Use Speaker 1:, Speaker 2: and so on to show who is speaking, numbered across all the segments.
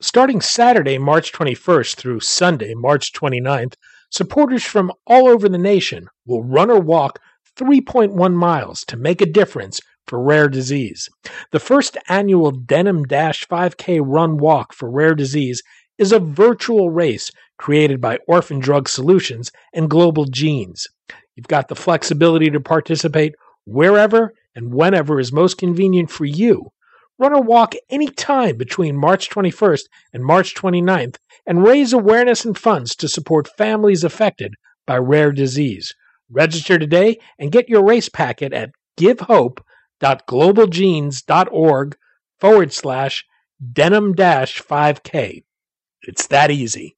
Speaker 1: Starting Saturday, March 21st through Sunday, March 29th, supporters from all over the nation will run or walk 3.1 miles to make a difference for rare disease. The first annual Denim Dash 5K Run Walk for Rare Disease is a virtual race created by Orphan Drug Solutions and Global Genes. You've got the flexibility to participate wherever and whenever is most convenient for you Run or walk any time between March 21st and March 29th and raise awareness and funds to support families affected by rare disease. Register today and get your race packet at givehope.globalgenes.org forward slash denim dash 5K. It's that easy.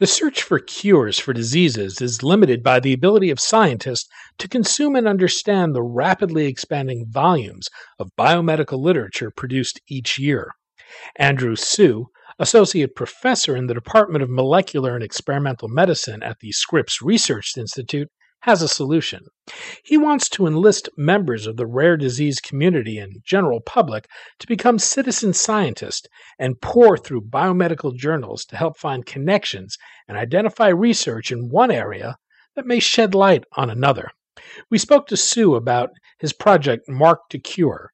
Speaker 1: The search for cures for diseases is limited by the ability of scientists to consume and understand the rapidly expanding volumes of biomedical literature produced each year. Andrew Su, Associate Professor in the Department of Molecular and Experimental Medicine at the Scripps Research Institute, has a solution. He wants to enlist members of the rare disease community and general public to become citizen scientists and pore through biomedical journals to help find connections and identify research in one area that may shed light on another. We spoke to Su about his project Mark2Cure,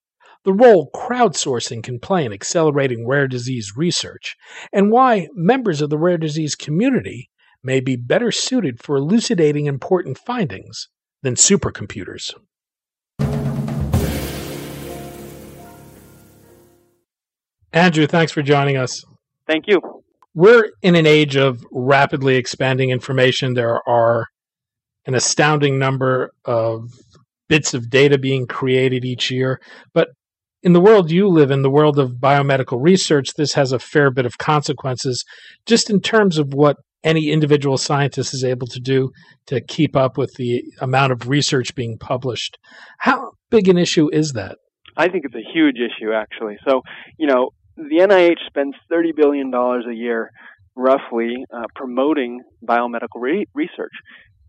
Speaker 1: the role crowdsourcing can play in accelerating rare disease research, and why members of the rare disease community may be better suited for elucidating important findings than supercomputers. Andrew, thanks for joining us.
Speaker 2: Thank you.
Speaker 1: We're in an age of rapidly expanding information. There are an astounding number of bits of data being created each year. But in the world you live in, the world of biomedical research, this has a fair bit of consequences just in terms of what any individual scientist is able to do to keep up with the amount of research being published. How big an issue is that?
Speaker 2: I think it's a huge issue, actually. So, you know, the NIH spends $30 billion a year, roughly, uh, promoting biomedical re- research.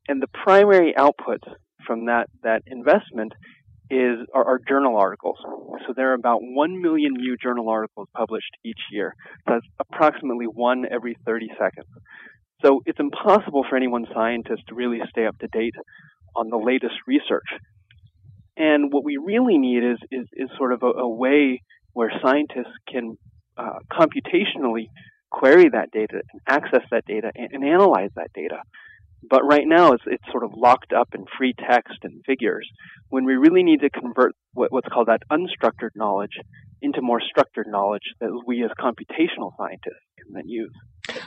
Speaker 2: And the primary output from that, that investment is are, are, journal articles. So there are about 1 million new journal articles published each year. That's approximately one every 30 seconds. So it's impossible for any one scientist to really stay up to date on the latest research. And what we really need is, is, is sort of a, a, way where scientists can uh, computationally query that data and access that data and, and, analyze that data. But right now, it's, it's sort of locked up in free text and figures when we really need to convert what, what's called that unstructured knowledge into more structured knowledge that we as computational scientists can then use.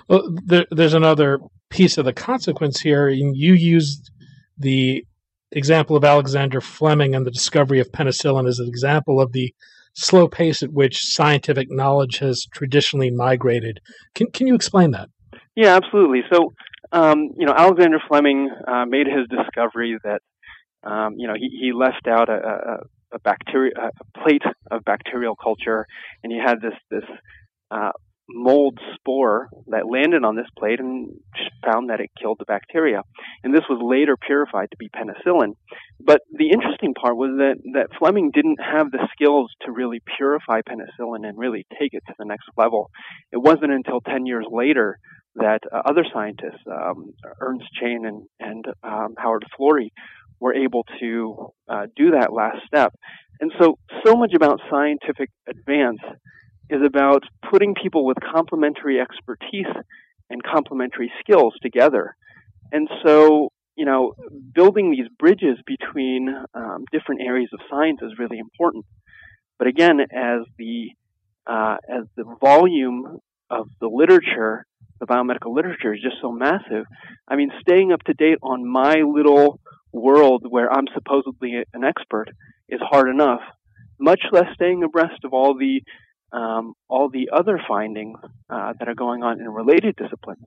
Speaker 1: Well, there, there's another piece of the consequence here. And you used the example of Alexander Fleming and the discovery of penicillin as an example of the slow pace at which scientific knowledge has traditionally migrated. Can, can you explain that?
Speaker 2: Yeah, absolutely. So, um, you know, Alexander Fleming uh, made his discovery that, um, you know, he, he left out a, a, a bacteria, a plate of bacterial culture, and he had this this uh, mold spore that landed on this plate and found that it killed the bacteria. And this was later purified to be penicillin. But the interesting part was that, that Fleming didn't have the skills to really purify penicillin and really take it to the next level. It wasn't until 10 years later that uh, other scientists, um, Ernst Chain and, and um, Howard Florey, were able to uh, do that last step. And so, so much about scientific advance is about putting people with complementary expertise and complementary skills together. And so, you know, building these bridges between um, different areas of science is really important. But again, as the uh, as the volume of the literature, the biomedical literature is just so massive. I mean, staying up to date on my little world where I'm supposedly an expert is hard enough. much less staying abreast of all the um, all the other findings uh, that are going on in related disciplines,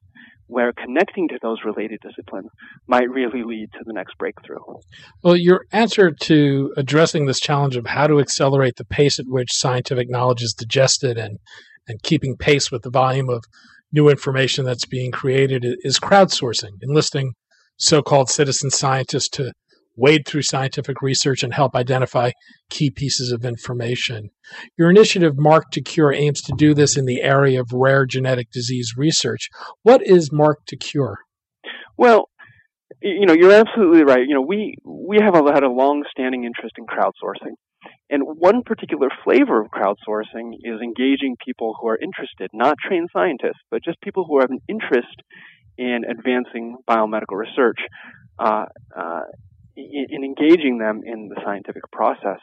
Speaker 2: where connecting to those related disciplines might really lead to the next breakthrough.
Speaker 1: Well, your answer to addressing this challenge of how to accelerate the pace at which scientific knowledge is digested and, and keeping pace with the volume of new information that's being created is crowdsourcing, enlisting so called citizen scientists to wade through scientific research and help identify key pieces of information. Your initiative, Mark2Cure, aims to do this in the area of rare genetic disease research. What is Mark2Cure?
Speaker 2: Well, you know, you're absolutely right. You know, we we have had a long-standing interest in crowdsourcing. And one particular flavor of crowdsourcing is engaging people who are interested, not trained scientists, but just people who have an interest in advancing biomedical research. Uh, uh, in engaging them in the scientific process.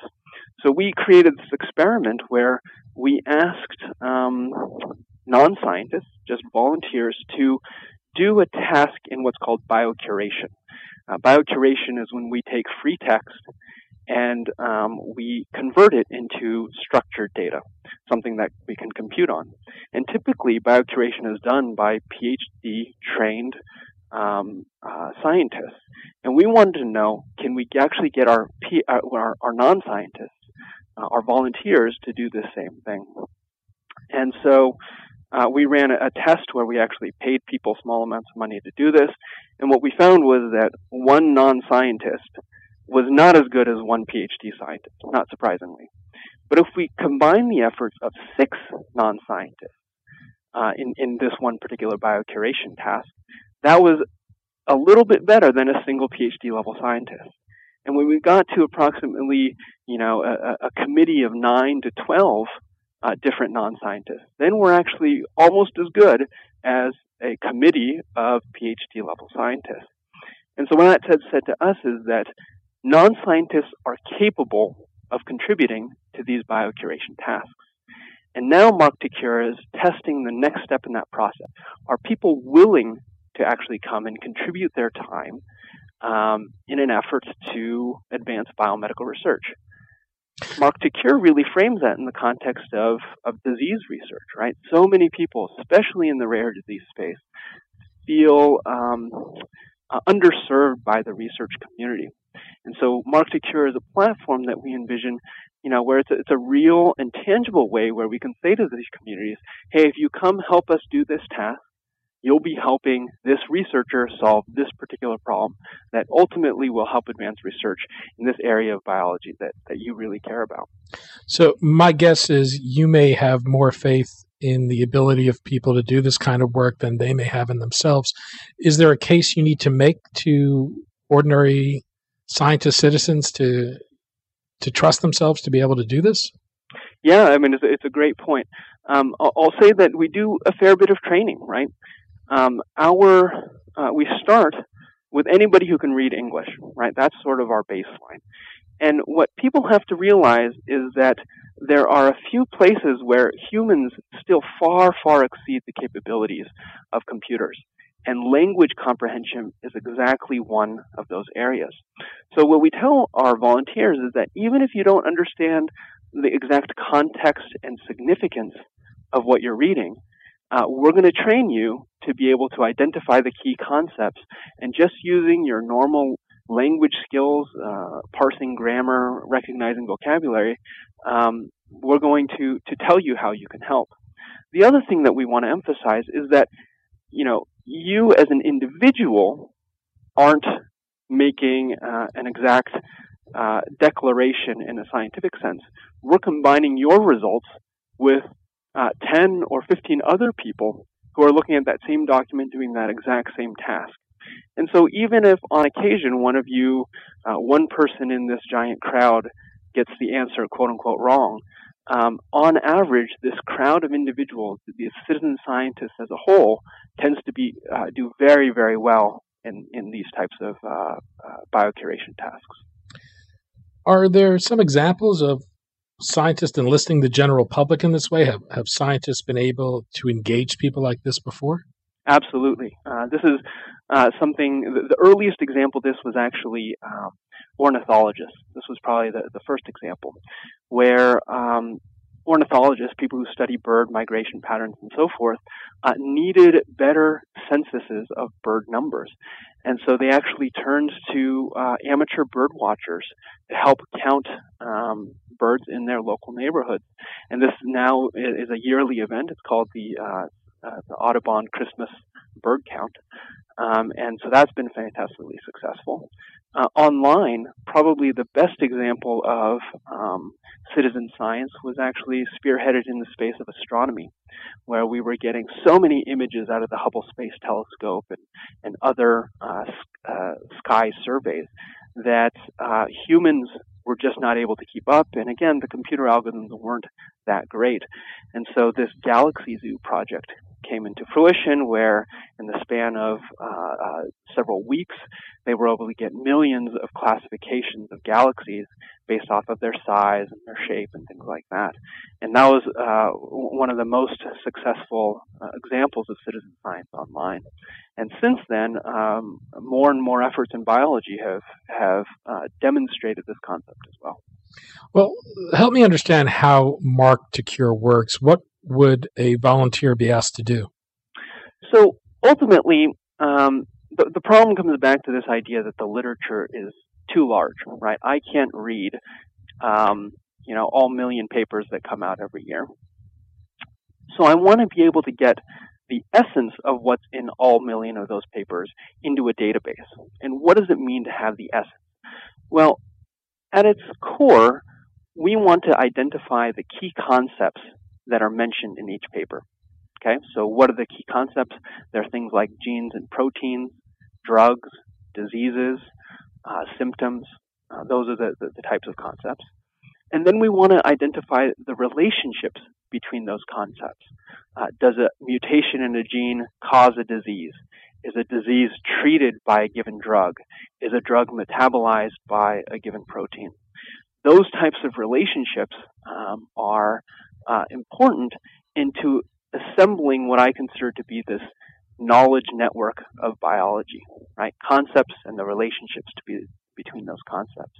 Speaker 2: So we created this experiment where we asked um, non-scientists, just volunteers, to do a task in what's called biocuration. Uh, biocuration is when we take free text and um, we convert it into structured data, something that we can compute on. And typically, biocuration is done by PhD trained um, uh, scientists, and we wanted to know: can we actually get our uh, our, our non-scientists, uh, our volunteers, to do the same thing? And so uh, we ran a, a, test where we actually paid people small amounts of money to do this, and what we found was that one non-scientist was not as good as one PhD scientist, not surprisingly. But if we combine the efforts of six non-scientists uh, in, in this one particular biocuration task, that was a little bit better than a single PhD level scientist. And when we got to approximately, you know, a, a committee of nine to 12 uh, different non-scientists, then we're actually almost as good as a committee of PhD level scientists. And so what that said, said to us is that non-scientists are capable of contributing to these biocuration tasks. And now Mark2Cure is testing the next step in that process. Are people willing to actually come and contribute their time um, in an effort to advance biomedical research. Mark2Cure really frames that in the context of, of disease research, right? So many people, especially in the rare disease space, feel um, uh, underserved by the research community. And so Mark2Cure is a platform that we envision, you know, where it's a, it's a real and tangible way where we can say to these communities, hey, if you come help us do this task, you'll be helping this researcher solve this particular problem that ultimately will help advance research in this area of biology that, that you really care about.
Speaker 1: So, my guess is you may have more faith in the ability of people to do this kind of work than they may have in themselves. Is there a case you need to make to ordinary scientist citizens to to trust themselves to be able to do this?
Speaker 2: Yeah, I mean, it's a, it's a great point. Um, I'll, I'll, say that we do a fair bit of training, right? Um, our uh, we start with anybody who can read English, right? That's sort of our baseline. And what people have to realize is that there are a few places where humans still far, far exceed the capabilities of computers. And language comprehension is exactly one of those areas. So what we tell our volunteers is that even if you don't understand the exact context and significance of what you're reading, uh, we're going to train you to be able to identify the key concepts and just using your normal language skills, uh, parsing grammar, recognizing vocabulary, um, we're going to, to tell you how you can help. The other thing that we want to emphasize is that, you know, you as an individual aren't making uh, an exact uh, declaration in a scientific sense. We're combining your results with uh, 10 or 15 other people who are looking at that same document doing that exact same task. And so even if on occasion one of you, uh, one person in this giant crowd gets the answer quote unquote wrong, um, on average, this crowd of individuals, the citizen scientists as a whole, tends to be uh, do very, very well in, in these types of uh, uh biocuration tasks.
Speaker 1: Are there some examples of scientists enlisting the general public in this way? Have, have scientists been able to engage people like this before?
Speaker 2: Absolutely. Uh, this is uh, something, the, the, earliest example this was actually um, ornithologists. This was probably the, the first example, where um, ornithologists, people who study bird migration patterns and so forth, uh, needed better censuses of bird numbers. And so they actually turned to uh, amateur bird watchers to help count um, birds in their local neighborhoods. And this now is a yearly event. It's called the, uh, uh the Audubon Christmas Bird Count. Um, and so that's been fantastically successful. Uh, online, probably the best example of um, citizen science was actually spearheaded in the space of astronomy, where we were getting so many images out of the Hubble Space Telescope and, and other uh, uh, sky surveys that uh, humans were just not able to keep up. And again, the computer algorithms weren't that great. And so this Galaxy Zoo project came into fruition, where in the span of uh, uh, several weeks, they were able to get millions of classifications of galaxies based off of their size and their shape and things like that. And that was uh, one of the most successful uh, examples of citizen science online. And since then, um, more and more efforts in biology have have uh, demonstrated this concept as well.
Speaker 1: Well, help me understand how Mark to Cure works. What would a volunteer be asked to do?
Speaker 2: So ultimately, um, the, the problem comes back to this idea that the literature is too large, right? I can't read, um, you know, all million papers that come out every year. So I want to be able to get the essence of what's in all million of those papers into a database. And what does it mean to have the essence? Well, at its core, we want to identify the key concepts that are mentioned in each paper. Okay, so what are the key concepts? There are things like genes and proteins, drugs, diseases, uh, symptoms. Uh, those are the, the, the types of concepts. And then we want to identify the relationships between those concepts. Uh, does a mutation in a gene cause a disease? Is a disease treated by a given drug? Is a drug metabolized by a given protein? Those types of relationships um, are uh, important into assembling what I consider to be this knowledge network of biology, right? Concepts and the relationships to be between those concepts.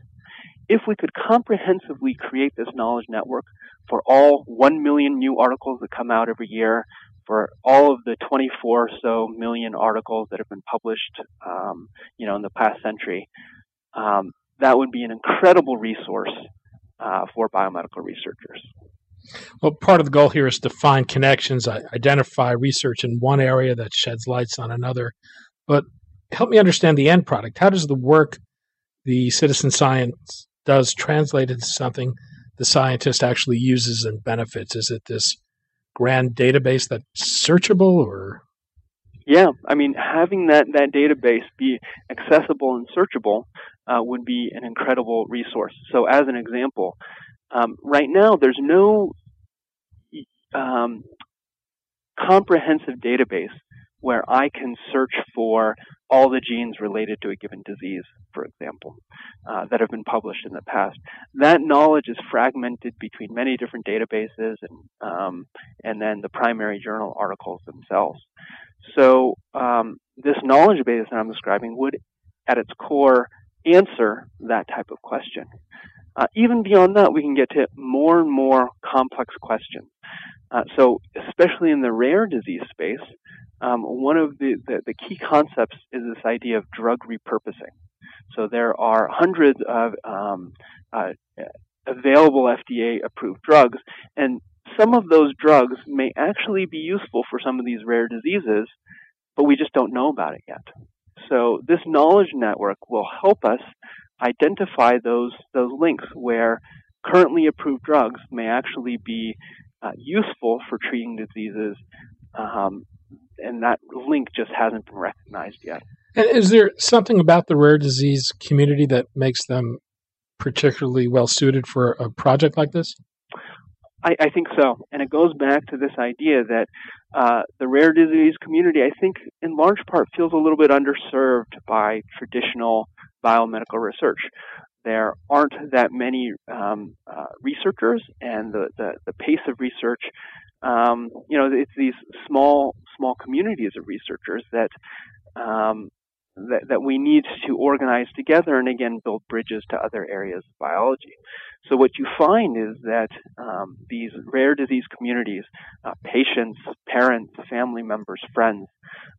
Speaker 2: If we could comprehensively create this knowledge network for all 1 million new articles that come out every year, for all of the 24 or so million articles that have been published, um, you know, in the past century, um, that would be an incredible resource uh, for biomedical researchers.
Speaker 1: Well, part of the goal here is to find connections, identify research in one area that sheds lights on another. But help me understand the end product. How does the work the citizen science does translate into something the scientist actually uses and benefits? Is it this grand database that's searchable or?
Speaker 2: Yeah, I mean, having that, that database be accessible and searchable uh, would be an incredible resource. So, as an example, um, right now, there's no um, comprehensive database where I can search for all the genes related to a given disease, for example, uh, that have been published in the past. That knowledge is fragmented between many different databases and um, and then the primary journal articles themselves. So um, this knowledge base that I'm describing would, at its core, answer that type of question. Uh, even beyond that, we can get to more and more complex questions. Uh, so, especially in the rare disease space, um, one of the, the, the, key concepts is this idea of drug repurposing. So, there are hundreds of um, uh, available FDA approved drugs, and some of those drugs may actually be useful for some of these rare diseases, but we just don't know about it yet. So, this knowledge network will help us identify those those links where currently approved drugs may actually be uh, useful for treating diseases, um, and that link just hasn't been recognized yet.
Speaker 1: And is there something about the rare disease community that makes them particularly well suited for a project like this?
Speaker 2: I, I, think so, and it goes back to this idea that uh, the rare disease community, I think, in large part, feels a little bit underserved by traditional biomedical research. There aren't that many um, uh, researchers, and the, the, the, pace of research, um, you know, it's these small small communities of researchers that um, that, that we need to organize together and again build bridges to other areas of biology. So what you find is that um, these rare disease communities, uh, patients, parents, family members, friends,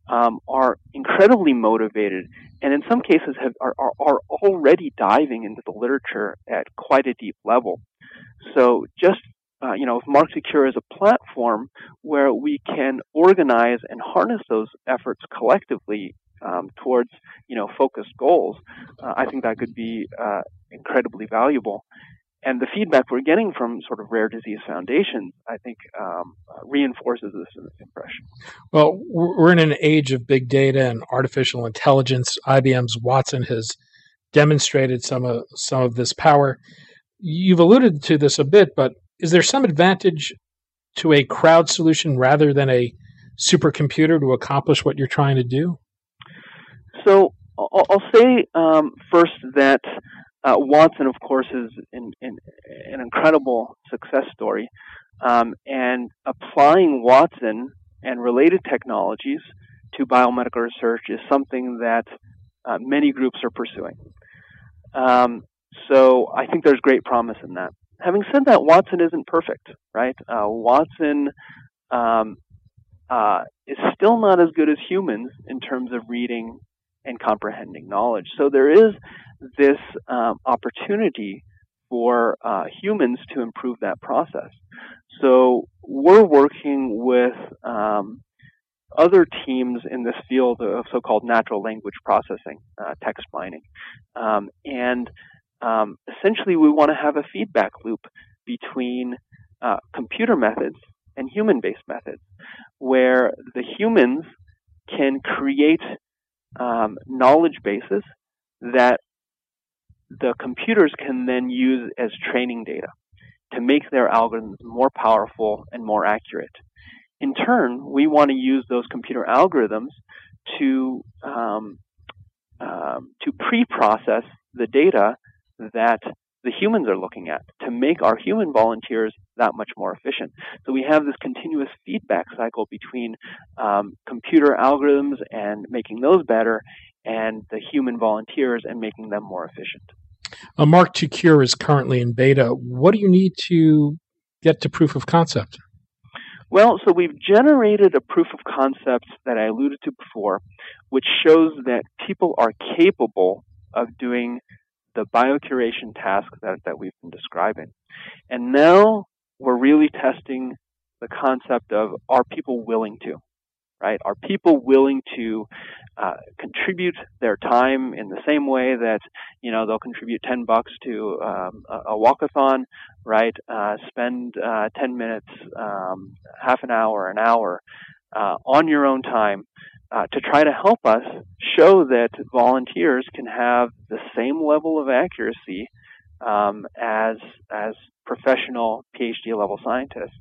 Speaker 2: um, are incredibly motivated, and in some cases have, are, are, are already diving into the literature at quite a deep level. So just uh, you know, if Mark2Cure is a platform where we can organize and harness those efforts collectively um, towards, you know, focused goals. Uh, I think that could be uh, incredibly valuable. And the feedback we're getting from sort of rare disease foundations, I think, um, uh, reinforces this, impression.
Speaker 1: Well, we're in an age of big data and artificial intelligence. IBM's Watson has demonstrated some of some of this power. You've alluded to this a bit, but is there some advantage to a crowd solution rather than a supercomputer to accomplish what you're trying to do?
Speaker 2: So I'll say um, first that uh, Watson, of course, is an incredible success story, um, and applying Watson and related technologies to biomedical research is something that uh, many groups are pursuing. Um, so I think there's great promise in that having said that, Watson isn't perfect, right? Uh, Watson um, uh, is still not as good as humans in terms of reading and comprehending knowledge. So there is this um, opportunity for uh, humans to improve that process. So we're working with um, other teams in this field of so-called natural language processing, uh, text mining, um, and um, essentially we want to have a feedback loop between uh, computer methods and human-based methods, where the humans can create um, knowledge bases that the computers can then use as training data to make their algorithms more powerful and more accurate. In turn, we want to use those computer algorithms to um, um, to pre-process the data that the humans are looking at to make our human volunteers that much more efficient. So we have this continuous feedback cycle between um, computer algorithms and making those better and the human volunteers and making them more efficient.
Speaker 1: Uh, Mark2Cure is currently in beta. What do you need to get to proof of concept?
Speaker 2: Well, so we've generated a proof of concept that I alluded to before, which shows that people are capable of doing the biocuration task that, that we've been describing. And now we're really testing the concept of are people willing to, right? Are people willing to uh, contribute their time in the same way that, you know, they'll contribute 10 bucks to um, a, a walkathon, right? Uh, spend uh, 10 minutes, um, half an hour, an hour uh, on your own time uh, to try to help us show that volunteers can have the same level of accuracy um, as as professional PhD level scientists.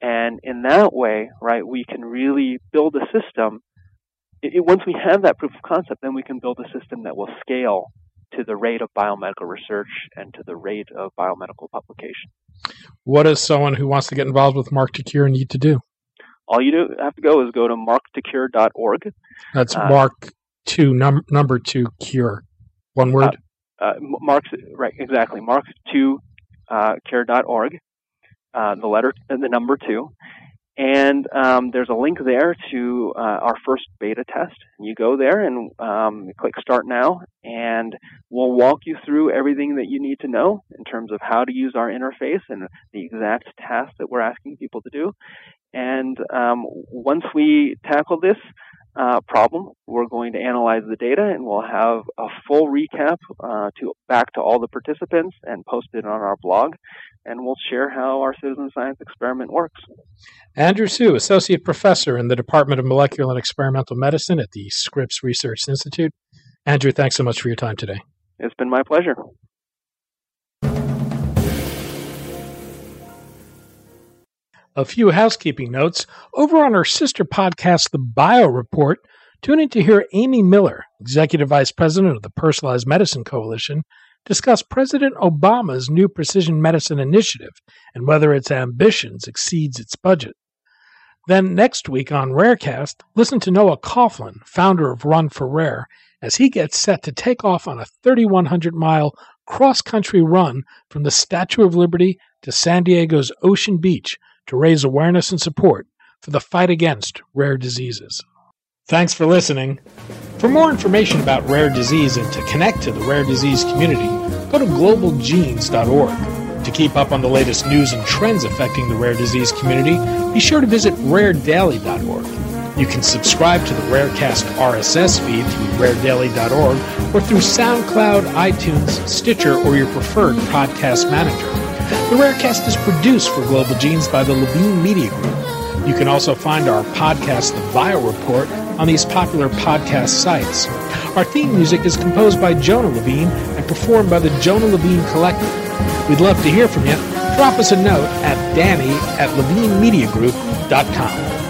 Speaker 2: And in that way, right, we can really build a system. It, it, once we have that proof of concept, then we can build a system that will scale to the rate of biomedical research and to the rate of biomedical publication.
Speaker 1: What does someone who wants to get involved with Mark to need to do?
Speaker 2: All you do, have to go is go to mark2cure.org.
Speaker 1: That's uh, mark two num- number two cure, one word.
Speaker 2: Uh, uh, mark right exactly mark two uh, cure.org. Uh, the letter and the number two, and um, there's a link there to uh, our first beta test. You go there and um, click Start Now, and we'll walk you through everything that you need to know in terms of how to use our interface and the exact tasks that we're asking people to do. And um, once we tackle this uh, problem, we're going to analyze the data and we'll have a full recap uh, to back to all the participants and post it on our blog. And we'll share how our citizen science experiment works.
Speaker 1: Andrew Su, Associate Professor in the Department of Molecular and Experimental Medicine at the Scripps Research Institute. Andrew, thanks so much for your time today.
Speaker 2: It's been my pleasure.
Speaker 1: A few housekeeping notes. Over on our sister podcast, The Bio Report, tune in to hear Amy Miller, Executive Vice President of the Personalized Medicine Coalition, discuss President Obama's new precision medicine initiative and whether its ambitions exceeds its budget. Then next week on Rarecast, listen to Noah Coughlin, founder of Run for Rare, as he gets set to take off on a 3,100 mile cross country run from the Statue of Liberty to San Diego's Ocean Beach to raise awareness and support for the fight against rare diseases. Thanks for listening. For more information about rare disease and to connect to the rare disease community, go to globalgenes.org. To keep up on the latest news and trends affecting the rare disease community, be sure to visit raredaily.org. You can subscribe to the Rarecast RSS feed through raredaily.org or through SoundCloud, iTunes, Stitcher, or your preferred podcast manager. The Rarecast is produced for Global Genes by the Levine Media Group. You can also find our podcast, The Bio Report, on these popular podcast sites. Our theme music is composed by Jonah Levine and performed by the Jonah Levine Collective. We'd love to hear from you. Drop us a note at danny at levinemediagroup.com.